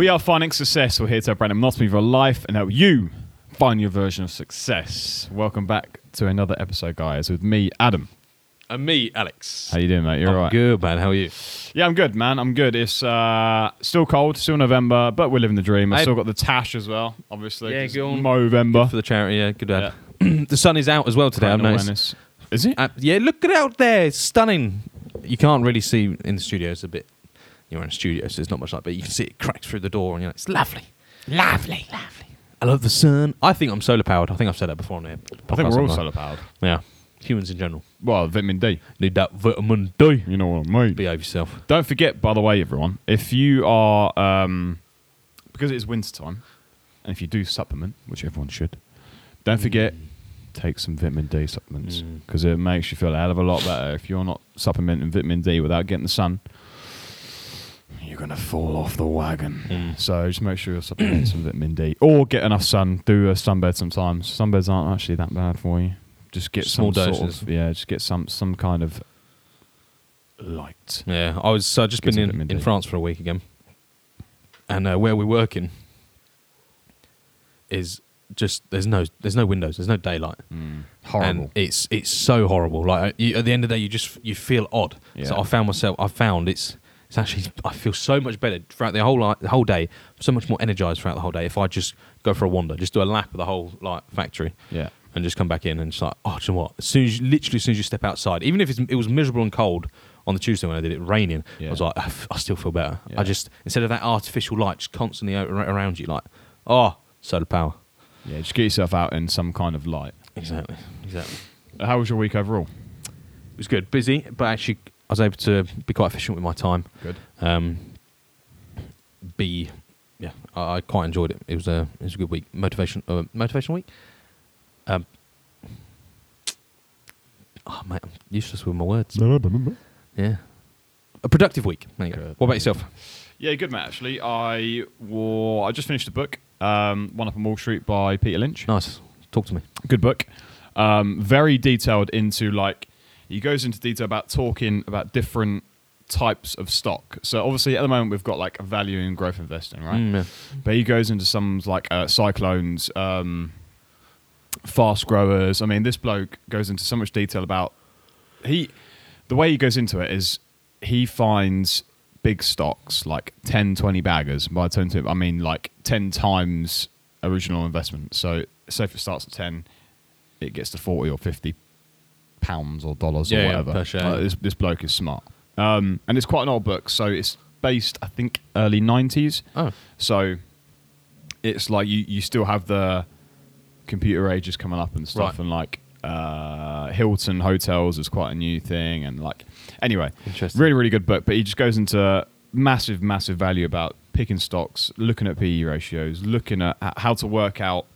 We are finding success. We're here to help Brandon Moss move your life and help you find your version of success. Welcome back to another episode, guys, with me, Adam. And me, Alex. How you doing, mate? You're I'm all right. good, man. How are you? Yeah, I'm good, man. I'm good. It's uh, still cold, still November, but we're living the dream. I've still got the tash as well, obviously. Yeah, 'cause go on. Movember. For the charity, yeah, good dad. the sun is out as well today. I've noticed. awareness. Is it? Uh, yeah, look at it out there. It's stunning. You can't really see in the studio. It's a bit. You're in a studio, so there's not much light, but you can see it cracks through the door, and you're like, it's lovely, lovely, lovely. I love the sun. I think I'm solar powered. I think I've said that before on here. I think we're all solar powered. Yeah, humans in general Well, vitamin D. need that vitamin D. You know what I mean. Behave yourself. Don't forget, by the way, everyone, if you are, um, because it is winter time, and if you do supplement, which everyone should, don't forget, take some vitamin D supplements Mm. because it makes you feel a hell of a lot better. If you're not supplementing vitamin D without getting the sun, you're going to fall off the wagon. Mm. So just make sure you're supplementing some vitamin D or get enough sun. Do a sunbed sometimes. Sunbeds aren't actually that bad for you. Just get Small some sort doses. of yeah. Just get some some kind of light. Yeah, I was. So I just Get been in, in France for a week again, and uh, where we're working is just there's no there's no windows, there's no daylight, Horrible. and it's it's so horrible. Like you, at the end of the day, you just you feel odd. So I found myself. I found it's it's actually I feel so much better throughout the whole like, the whole day. So much more energized throughout the whole day if I just go for a wander, just do a lap of the whole like factory yeah. and just come back in and just like, oh, do you know what? As soon as you, literally as soon as you step outside, even if it's, it was miserable and cold on the Tuesday when I did it, raining, I was like, I, f- I still feel better. Yeah. I just instead of that artificial light just constantly around you, like, oh, solar power. Yeah, just get yourself out in some kind of light. Exactly, exactly. How was your week overall? It was good, busy, but actually I was able to be quite efficient with my time. Good. Um, be, yeah, I, I quite enjoyed it. It was a it was a good week. Motivation, uh, motivational week. Um, oh mate, I'm useless with my words. Yeah. A productive week. There you go. What about yourself? Yeah, good man. Actually, I wore. I just finished a book, um, One Up on Wall Street by Peter Lynch. Nice. Talk to me. Good book. Um, very detailed into like he goes into detail about talking about different types of stock. So obviously at the moment we've got like a value and growth investing, right? Mm, yeah. But he goes into some like uh, cyclones, um, fast growers. I mean, this bloke goes into so much detail about he. The way he goes into it is he finds big stocks like 10, 20 baggers. By 10 to I mean like ten times original investment. So say if it starts at ten, it gets to forty or fifty pounds or dollars Yeah, or yeah, whatever. per share. Like, this this bloke is smart, um, and it's quite an old book. So it's based, I think, early nineties. Oh. So it's like you, you still have the computer ages coming up and stuff, Right. and like uh, Hilton hotels is quite a new thing, and like anyway, Interesting. really really good book. But he just goes into massive massive value about picking stocks, looking at PE ratios, looking at h- how to work out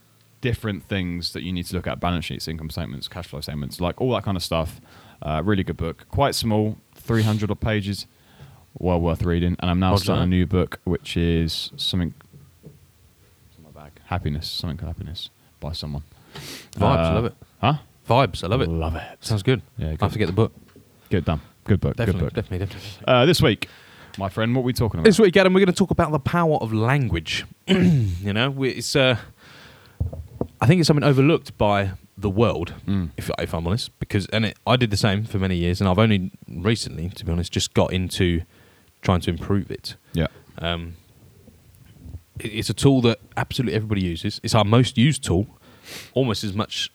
different things that you need to look at balance sheets, income statements, cash flow statements, like all that kind of stuff. Uh, really good book, quite small, three hundred odd pages, well worth reading. And I'm now Roger starting a new book, which is something. It's in my bag. Happiness, something called happiness by someone. Vibes. I Uh, love it. Huh? Vibes. I love it. Love it. Sounds good. Yeah, I good. have to get the book. Good done. Good book. Definitely. Good book. Definitely. Definitely. Uh, this week, my friend, what are we talking about? This week, Adam, we're going to talk about the power of language. you know, it's. Uh, I think it's something overlooked by the world, Mm. if if I'm honest, because and it, I did the same for many years, and I've only recently, to be honest, just got into trying to improve it. Yeah. Um, it- it's a tool that absolutely everybody uses. It's our most used tool, almost as much,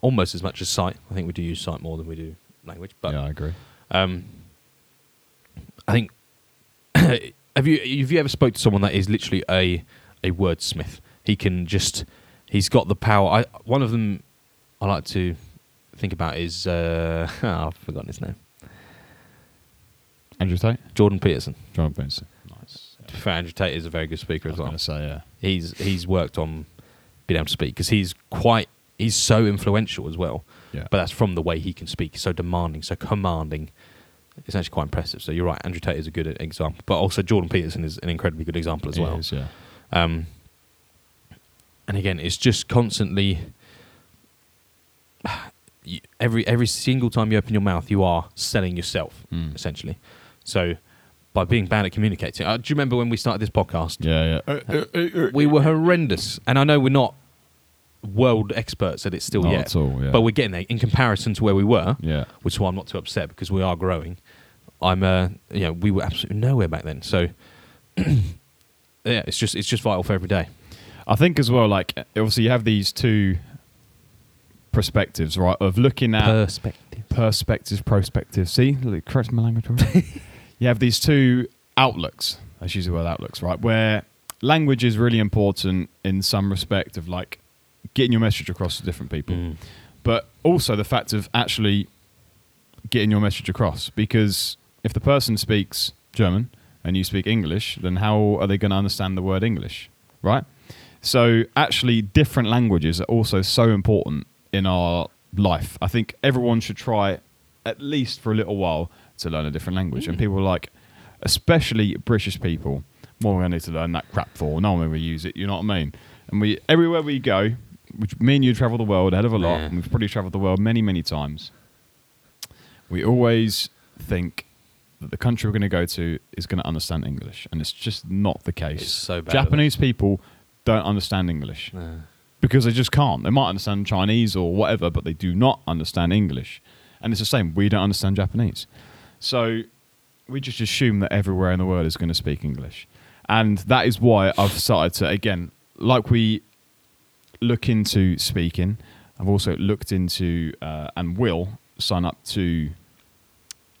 almost as much as sight. I think we do use sight more than we do language, but yeah, I agree. um, I think have you have you ever spoke to someone that is literally a a wordsmith? He can just he's got the power. I one of them I like to think about is uh, oh, I've forgotten his name. Andrew Tate? Jordan Peterson. Jordan Peterson, Nice. To be fair, Andrew Tate is a very good speaker I as was well. going to say, yeah. He's he's worked on being able to speak because he's quite he's so influential as well. Yeah. But that's from the way he can speak. He's So demanding, so commanding. It's actually quite impressive. So you're right. Andrew Tate is a good example, but also Jordan Peterson is an incredibly good example as It well. is, yeah. Um, and again, it's just constantly every every single time you open your mouth, you are selling yourself Mm. essentially. So by being bad at communicating. Uh, do you remember when we started this podcast? Yeah, yeah. We were horrendous, and I know we're not world experts at it still Not yet, at all, yeah. but we're getting there in comparison to where we were. yeah. which is why I'm not too upset because we are growing. I'm, uh, you know, we were absolutely nowhere back then. So, yeah, it's just it's just vital for every day. I think as well, like obviously you have these two perspectives, right? Of looking at Perspective. perspectives, prospectives. See, Look, correct my language. already. you have these two outlooks. Let's use the word outlooks, right? Where language is really important in some respect of like getting your message across to different people, Mm. but also the fact of actually getting your message across. Because if the person speaks German and you speak English, then how are they going to understand the word English, right? So actually, different languages are also so important in our life. I think everyone should try, at least for a little while, to learn a different language. And mm. people are like, especially British people, what am I need to learn that crap for? No one will ever use it. You know what I mean? And we everywhere we go, which me and you travel the world a hell of a lot, Yeah. and we've probably traveled the world many, many times. We always think that the country we're going to go to is going to understand English, and it's just not the case. It's so bad. Japanese people don't understand English because they just can't. They might understand Chinese or whatever, but they do not understand English. And it's the same. We don't understand Japanese. So we just assume that everywhere in the world is going to speak English. And that is why I've started to, again, like we look into speaking, I've also looked into uh, and will sign up to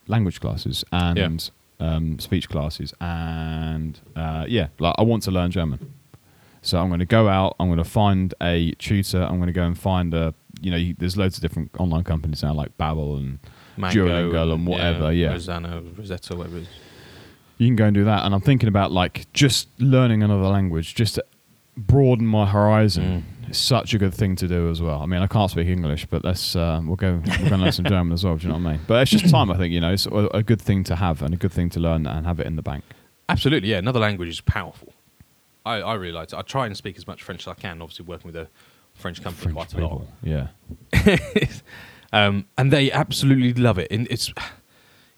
language classes and um, speech classes. And uh, yeah, like I want to learn German. So I'm going to go out. I'm going to find a tutor. I'm going to go and find a. You know, there's loads of different online companies now, like Babbel, and Mango Duolingo and whatever, yeah. Rosanna, Rosetta, whatever. It is. you can go and do that. And I'm thinking about like just learning another language, just to broaden my horizon. It's such a good thing to do as well. I mean, I can't speak English, but let's uh, we'll go we're going to learn some German as well. Do you know what I mean? But it's just time. I think you know, it's a good thing to have and a good thing to learn and have it in the bank. Absolutely, yeah. Another language is powerful. I, I really like it. I try and speak as much French as I can. Obviously, working with a French company French quite a lot. people, yeah. um, and they absolutely love it. And it's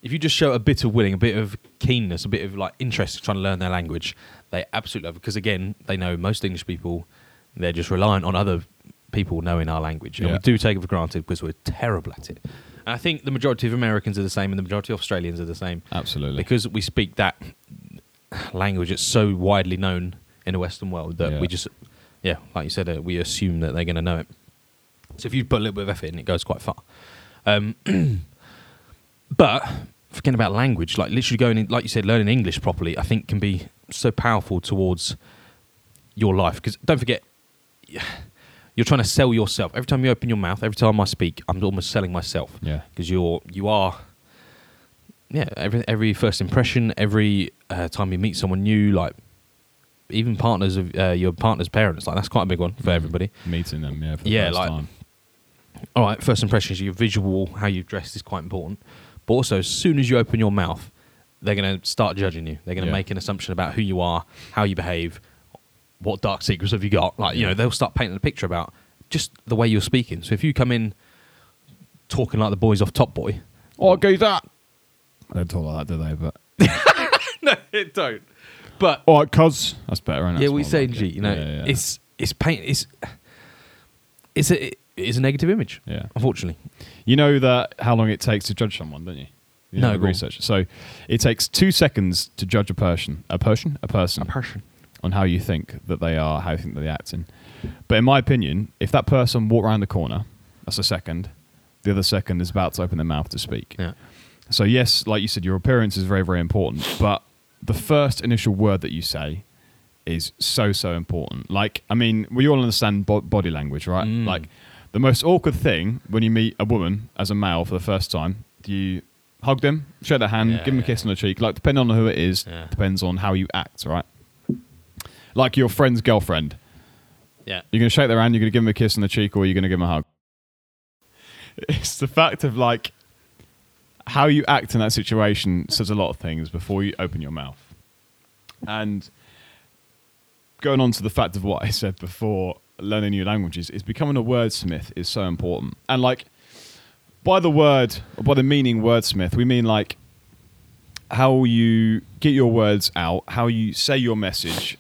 if you just show a bit of willing, a bit of keenness, a bit of like interest in trying to learn their language, they absolutely love it. Because again, they know most English people, they're just reliant on other people knowing our language, and Yeah. we do take it for granted because we're terrible at it. And I think the majority of Americans are the same, and the majority of Australians are the same Absolutely. because we speak that language. It's so widely known in the Western world that Yeah. we just, yeah, like you said, uh, we assume that they're going to know it. So if you put a little bit of effort in, it goes quite far. Um, but forgetting about language, like literally going in, like you said, learning English properly, I think can be so powerful towards your life. Because don't forget, you're trying to sell yourself. Every time you open your mouth, every time I speak, I'm almost selling myself yeah. because you're you are yeah every every first impression every uh, time you meet someone new like even partners of uh, your partner's parents like that's quite a big one for everybody Meeting them, yeah, for the Yeah, first like- time. all right first impressions your visual how you dressed is quite important but also as soon as you open your mouth they're going to start judging you they're going to Yeah. make an assumption about who you are how you behave what dark secrets have you got like you know they'll start painting a picture about just the way you're speaking so if you come in talking like the boys off top boy Oh, go that. I don't talk like that, do they? But no, it don't. But all right, cuz that's better. Isn't it? yeah, That's we more say like G. it. You know, Yeah, yeah. it's it's paint. It's it's a it is a negative image. yeah. Unfortunately, You know that how long it takes to judge someone, don't you? you No, know, go on. research. So it takes two seconds to judge a person, a person, a person, a person. on how you think that they are, how you think that they're acting. But in my opinion, if that person walked around the corner, that's a second. The other second is about to open their mouth to speak. Yeah, So yes, like you said, your appearance is very, very important. But the first initial word that you say is so, so important. Like, I mean, we all understand bo- body language, right? Mm. Like, the most awkward thing when you meet a woman as a male for the first time, do you hug them, shake their hand, Yeah, give them a kiss on the cheek? Like, depending on who it is, Yeah. depends on how you act, right? Like your friend's girlfriend. yeah. You're going to shake their hand, you're going to give them a kiss on the cheek, or you're going to give them a hug. It's the fact of like how you act in that situation says a lot of things before you open your mouth. And going on to the fact of what I said before, learning new languages is becoming a wordsmith is so important. And like by the word or by the meaning wordsmith, we mean like how you get your words out, how you say your message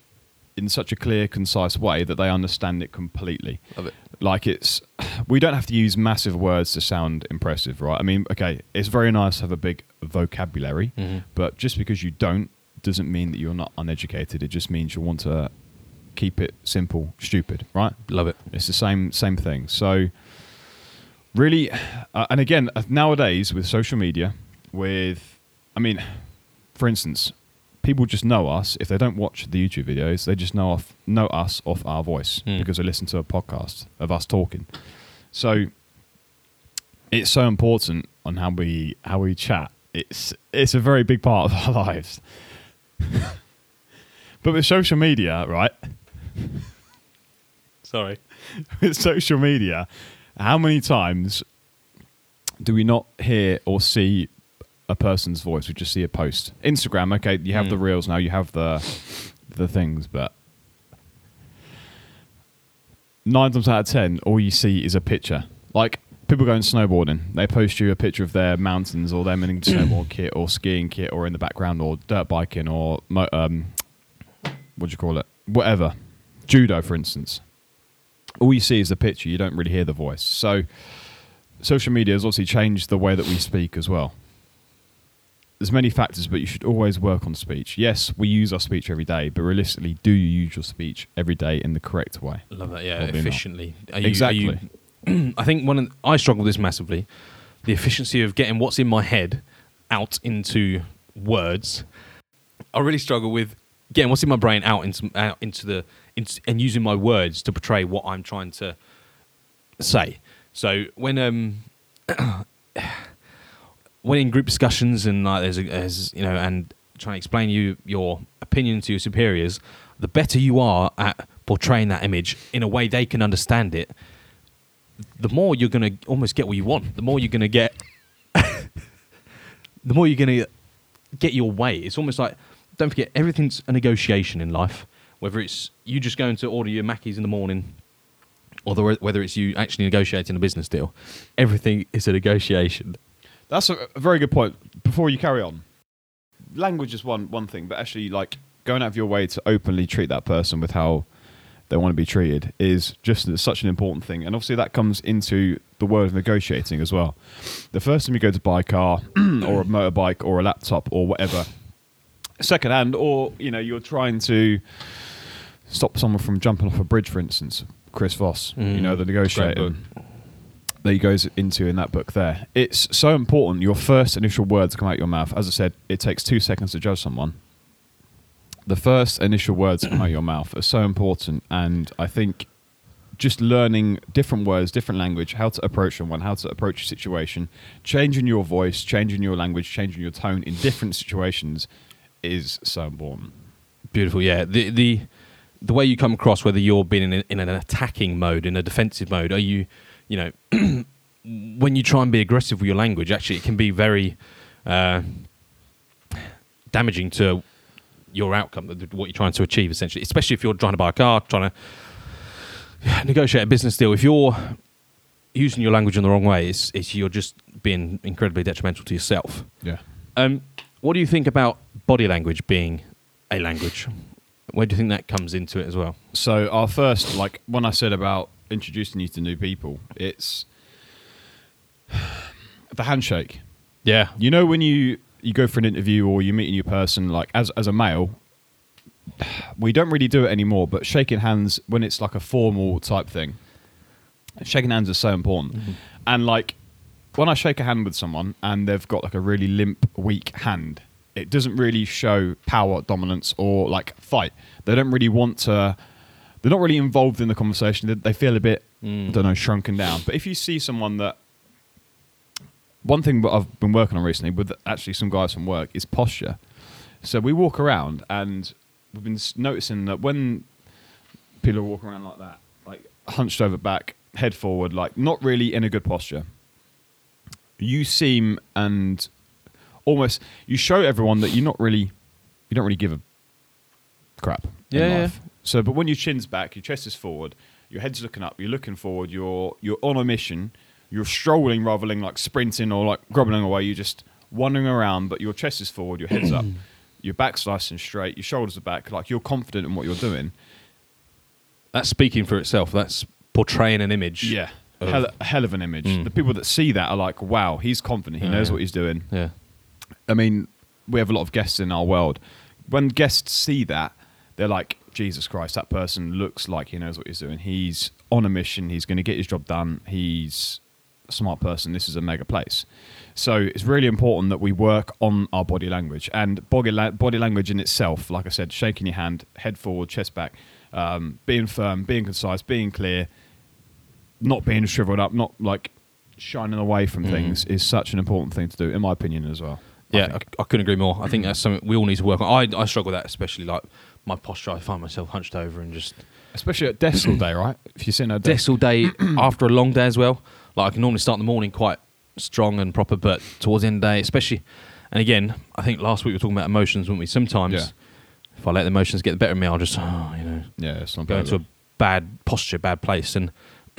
in such a clear, concise way that they understand it completely. Love it. Like it's, we don't have to use massive words to sound impressive, right? I mean, okay, it's very nice to have a big vocabulary, Mhm. but just because you don't doesn't mean that you're not uneducated. It just means you want to keep it simple, stupid, right? Love it. It's the same same thing. So really, uh, and again, uh, nowadays with social media, with I mean, for instance, people just know us if they don't watch the YouTube videos. They just know off know us off our voice Hmm. because they listen to a podcast of us talking. So it's so important on how we how we chat. It's it's a very big part of our lives. but with social media, right? Sorry. with social media, how many times do we not hear or see a person's voice? We just see a post. Instagram, okay, you have Mm. the reels now, you have the the things, but nine times out of ten, all you see is a picture. Like people going snowboarding, they post you a picture of their mountains or them in snowboard kit or skiing kit or in the background or dirt biking or mo- um, what do you call it? Whatever. Judo, for instance all you see is the picture. You don't really hear the voice. So, social media has obviously changed the way that we speak as well. There's many factors, but you should always work on speech. Yes, we use our speech every day, but realistically, do you use your speech every day in the correct way? Love that. Yeah, Probably efficiently. Are you- are Exactly. you- I think one. Of, I struggle with this massively. The efficiency of getting what's in my head out into words. I really struggle with getting what's in my brain out into out into the into, and using my words to portray what I'm trying to say. So when um when in group discussions and like there's, a, there's you know and trying to explain you your opinion to your superiors, the better you are at portraying that image in a way they can understand it, the more you're going to almost get what you want. The more you're going to get, the more you're to get your way. It's almost like don't forget everything's a negotiation in life. Whether it's you just going to order your Mackies in the morning, or the, whether it's you actually negotiating a business deal, everything is a negotiation. That's a, a very good point. Before you carry on, language is one one thing, but actually, like going out of your way to openly treat that person with how they want to be treated is just such an important thing. And obviously, that comes into the world of negotiating as well. The first time you go to buy a car or a motorbike or a laptop or whatever, secondhand, or you know, you're trying to stop someone from jumping off a bridge, for instance. Chris Voss, you Mm, know, the negotiator book. That he goes into in that book there. It's so important. Your first initial words come out your mouth. As I said, it takes two seconds to judge someone. The first initial words come out your mouth are so important, and I think just learning different words, different language, how to approach someone, how to approach a situation, changing your voice, changing your language, changing your tone in different situations is so important. Beautiful, yeah. The the the way you come across, whether you're being in, in an attacking mode, in a defensive mode, are you, you know, when you try and be aggressive with your language, actually, it can be very uh, damaging to your outcome, what you're trying to achieve, essentially. Especially if you're trying to buy a car, trying to negotiate a business deal. If you're using your language in the wrong way, it's, it's you're just being incredibly detrimental to yourself. Yeah. Um, what do you think about body language being a language? Where do you think that comes into it as well? So our first, like when I said about introducing you to new people, it's the handshake. Yeah, You know when you you go for an interview or you meet a new person, like as as a male, we don't really do it anymore. But shaking hands when it's like a formal type thing, shaking hands is so important. Mm-hmm. And like when I shake a hand with someone and they've got like a really limp, weak hand, it doesn't really show power, dominance, or like fight. They don't really want to. They're not really involved in the conversation. They, they feel a bit, hmm. I don't know, shrunken down. But if you see someone that one thing that I've been working on recently with actually some guys from work is posture. So we walk around and we've been noticing that when people are walking around like that, like hunched over back, head forward, like not really in a good posture, you seem and almost you show everyone that you're not really you don't really give a crap Yeah, yeah. So, but when your chin's back, your chest is forward, your head's looking up, you're looking forward, you're you're on a mission, you're strolling rather than like sprinting or like groveling away. You're just wandering around, but your chest is forward, your head's up, your back's nice and straight, your shoulders are back, like you're confident in what you're doing. That's speaking for itself. That's portraying an image. Yeah. Of- Hell, a hell of an image. Mm. The people that see that are like, wow, he's confident. He Yeah, knows yeah. what he's doing. Yeah. I mean, we have a lot of guests in our world. When guests see that, they're like, Jesus Christ, that person looks like he knows what he's doing. He's on a mission. He's going to get his job done. He's a smart person. This is a mega place. So it's really important that we work on our body language and body, la- body language in itself. Like I said, shaking your hand, head forward, chest back, um, being firm, being concise, being clear, not being shriveled up, not like shining away from Mm. things is such an important thing to do, in my opinion, as well. Yeah, I. I couldn't agree more. I think that's something we all need to work on. I, I struggle with that, especially like my posture. I find myself hunched over and just Especially at desk all day, right? If you're sitting at desk. all day after a long day as well. Like I can normally start the morning quite strong and proper, but towards the end of the day, especially, and again, I think last week we were talking about emotions, weren't we? Sometimes Yeah. if I let the emotions get the better of me, I'll just, oh, you know, Yeah, it's not go into a bad posture, bad place, and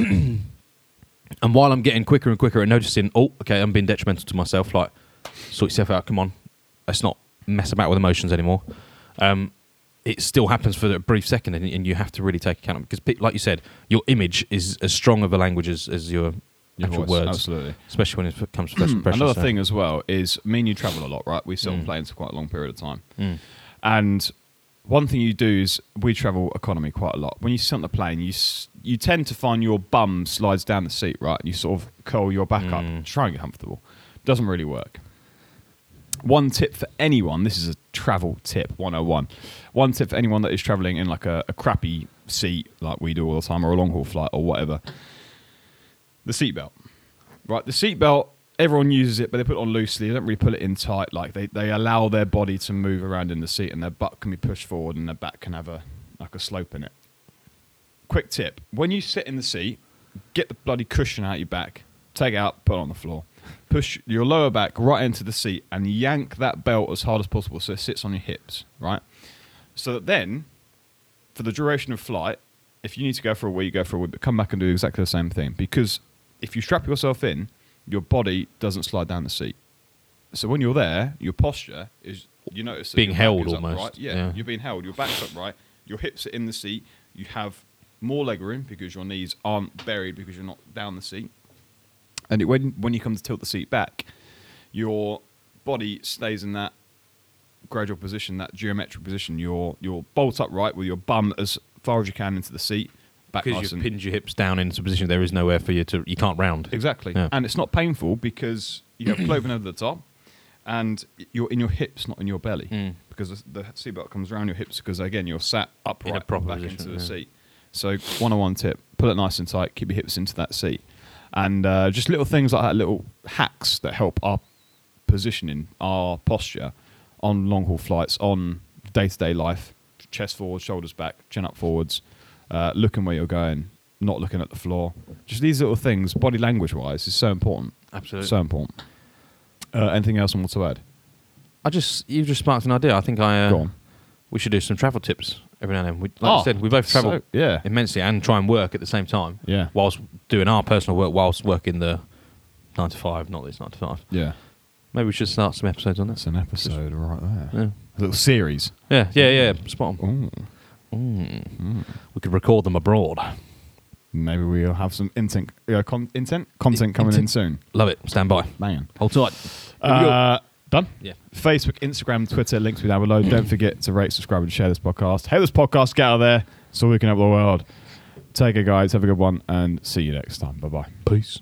and while I'm getting quicker and quicker at noticing, oh, okay, I'm being detrimental to myself. Like, sort yourself out. Come on, let's not mess about with emotions anymore. Um, it still happens for a brief second, and, and you have to really take account of it because, pe- like you said, your image is as strong of a language as, as your, Your actual voice, words, Absolutely. especially when it comes to first impressions. Another so- thing as well is me and you travel a lot, right? We sit on Mm. planes for quite a long period of time. Mm. And one thing you do is we travel economy quite a lot. When you sit on the plane, you you tend to find your bum slides down the seat, right? And you sort of curl your back up, Mm. try and get comfortable. Doesn't really work. One tip for anyone, this is a travel tip 101. One tip for anyone that is traveling in like a, a crappy seat like we do all the time or a long haul flight or whatever. The seatbelt. Right, the seatbelt, everyone uses it, but they put it on loosely. They don't really put it in tight. Like they, they allow their body to move around in the seat, and their butt can be pushed forward, and their back can have a like a slope in it. Quick tip: when you sit in the seat, get the bloody cushion out your back, take it out, put it on the floor, push your lower back right into the seat, and yank that belt as hard as possible so it sits on your hips. Right, so that then, for the duration of flight, if you need to go for a wee, you go for a wee, but come back and do exactly the same thing. Because if you strap yourself in, your body doesn't slide down the seat. So when you're there, your posture is you notice Being held almost, upright. Yeah, yeah. you're being held. Your back's upright. Your hips are in the seat. You have more leg room because your knees aren't buried because you're not down the seat. And it, when when you come to tilt the seat back, your body stays in that gradual position, that geometric position. You're you're bolt upright with your bum as far as you can into the seat, back because nice you've pinned your hips down into a position there is nowhere for you to you can't round exactly. Yeah. And it's not painful because you have clothing over the top, and you're in your hips, not in your belly, Mm. because the, seatbelt comes around your hips because again you're sat upright proper back position, into the yeah. seat. So one on one tip: pull it nice and tight, keep your hips into that seat, and uh, just little things like that, little hacks that help our positioning, our posture on long haul flights, on day to day life. Chest forward, shoulders back, chin up forwards, uh, looking where you're going, not looking at the floor. Just these little things, body language wise, is so important. absolutely So important. Uh, anything else I want to add? I just you've just sparked an idea I think I uh, we should do some travel tips every now and then we, like Oh, I said we both travel so- yeah. immensely and try and work at the same time Yeah. whilst doing our personal work whilst working the 9 to 5 not that it's 9 to 5 Yeah. maybe we should start some episodes on That's this an episode right there. yeah A little series. yeah yeah, yeah spot on Ooh. Mm. we could record them abroad Maybe we'll have some intent, uh, con- intent? content coming in soon. love it stand by Man. hold tight Uh, done? yeah Facebook, Instagram, Twitter, links we down below. Don't forget to rate, subscribe, and share this podcast. Hey, this podcast, get out of there so we can help the world. Take care, guys. Have a good one, and see you next time. Bye bye. peace